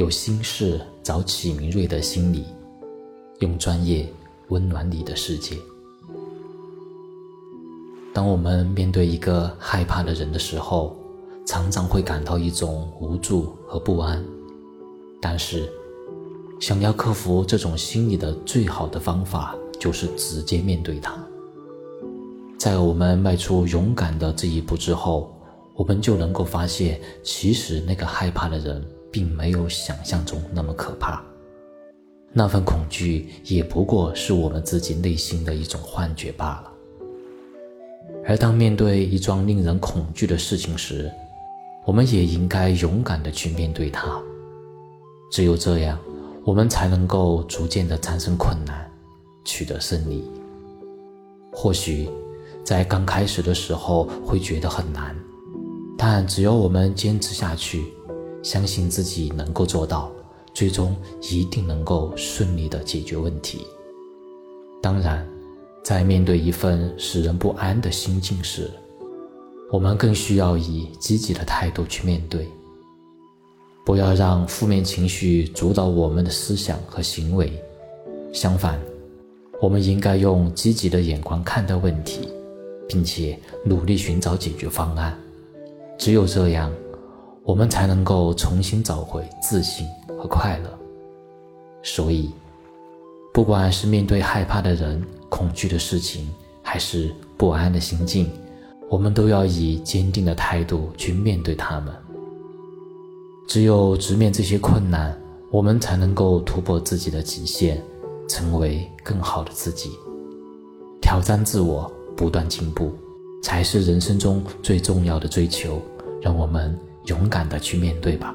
有心事找启明瑞的心理，用专业温暖你的世界。当我们面对一个害怕的人的时候，常常会感到一种无助和不安。但是，想要克服这种心理的最好的方法，就是直接面对它。在我们迈出勇敢的这一步之后，我们就能够发现，其实那个害怕的人并没有想象中那么可怕。那份恐惧也不过是我们自己内心的一种幻觉罢了。而当面对一桩令人恐惧的事情时，我们也应该勇敢地去面对它。只有这样，我们才能够逐渐地战胜困难，取得胜利。或许。在刚开始的时候会觉得很难，但只要我们坚持下去，相信自己能够做到，最终一定能够顺利的解决问题。当然，在面对一份使人不安的心境时，我们更需要以积极的态度去面对，不要让负面情绪主导我们的思想和行为。相反，我们应该用积极的眼光看待问题。并且努力寻找解决方案，只有这样，我们才能够重新找回自信和快乐。所以，不管是面对害怕的人、恐惧的事情，还是不安的心境，我们都要以坚定的态度去面对他们。只有直面这些困难，我们才能够突破自己的极限，成为更好的自己，挑战自我。不断进步，才是人生中最重要的追求。让我们勇敢的去面对吧。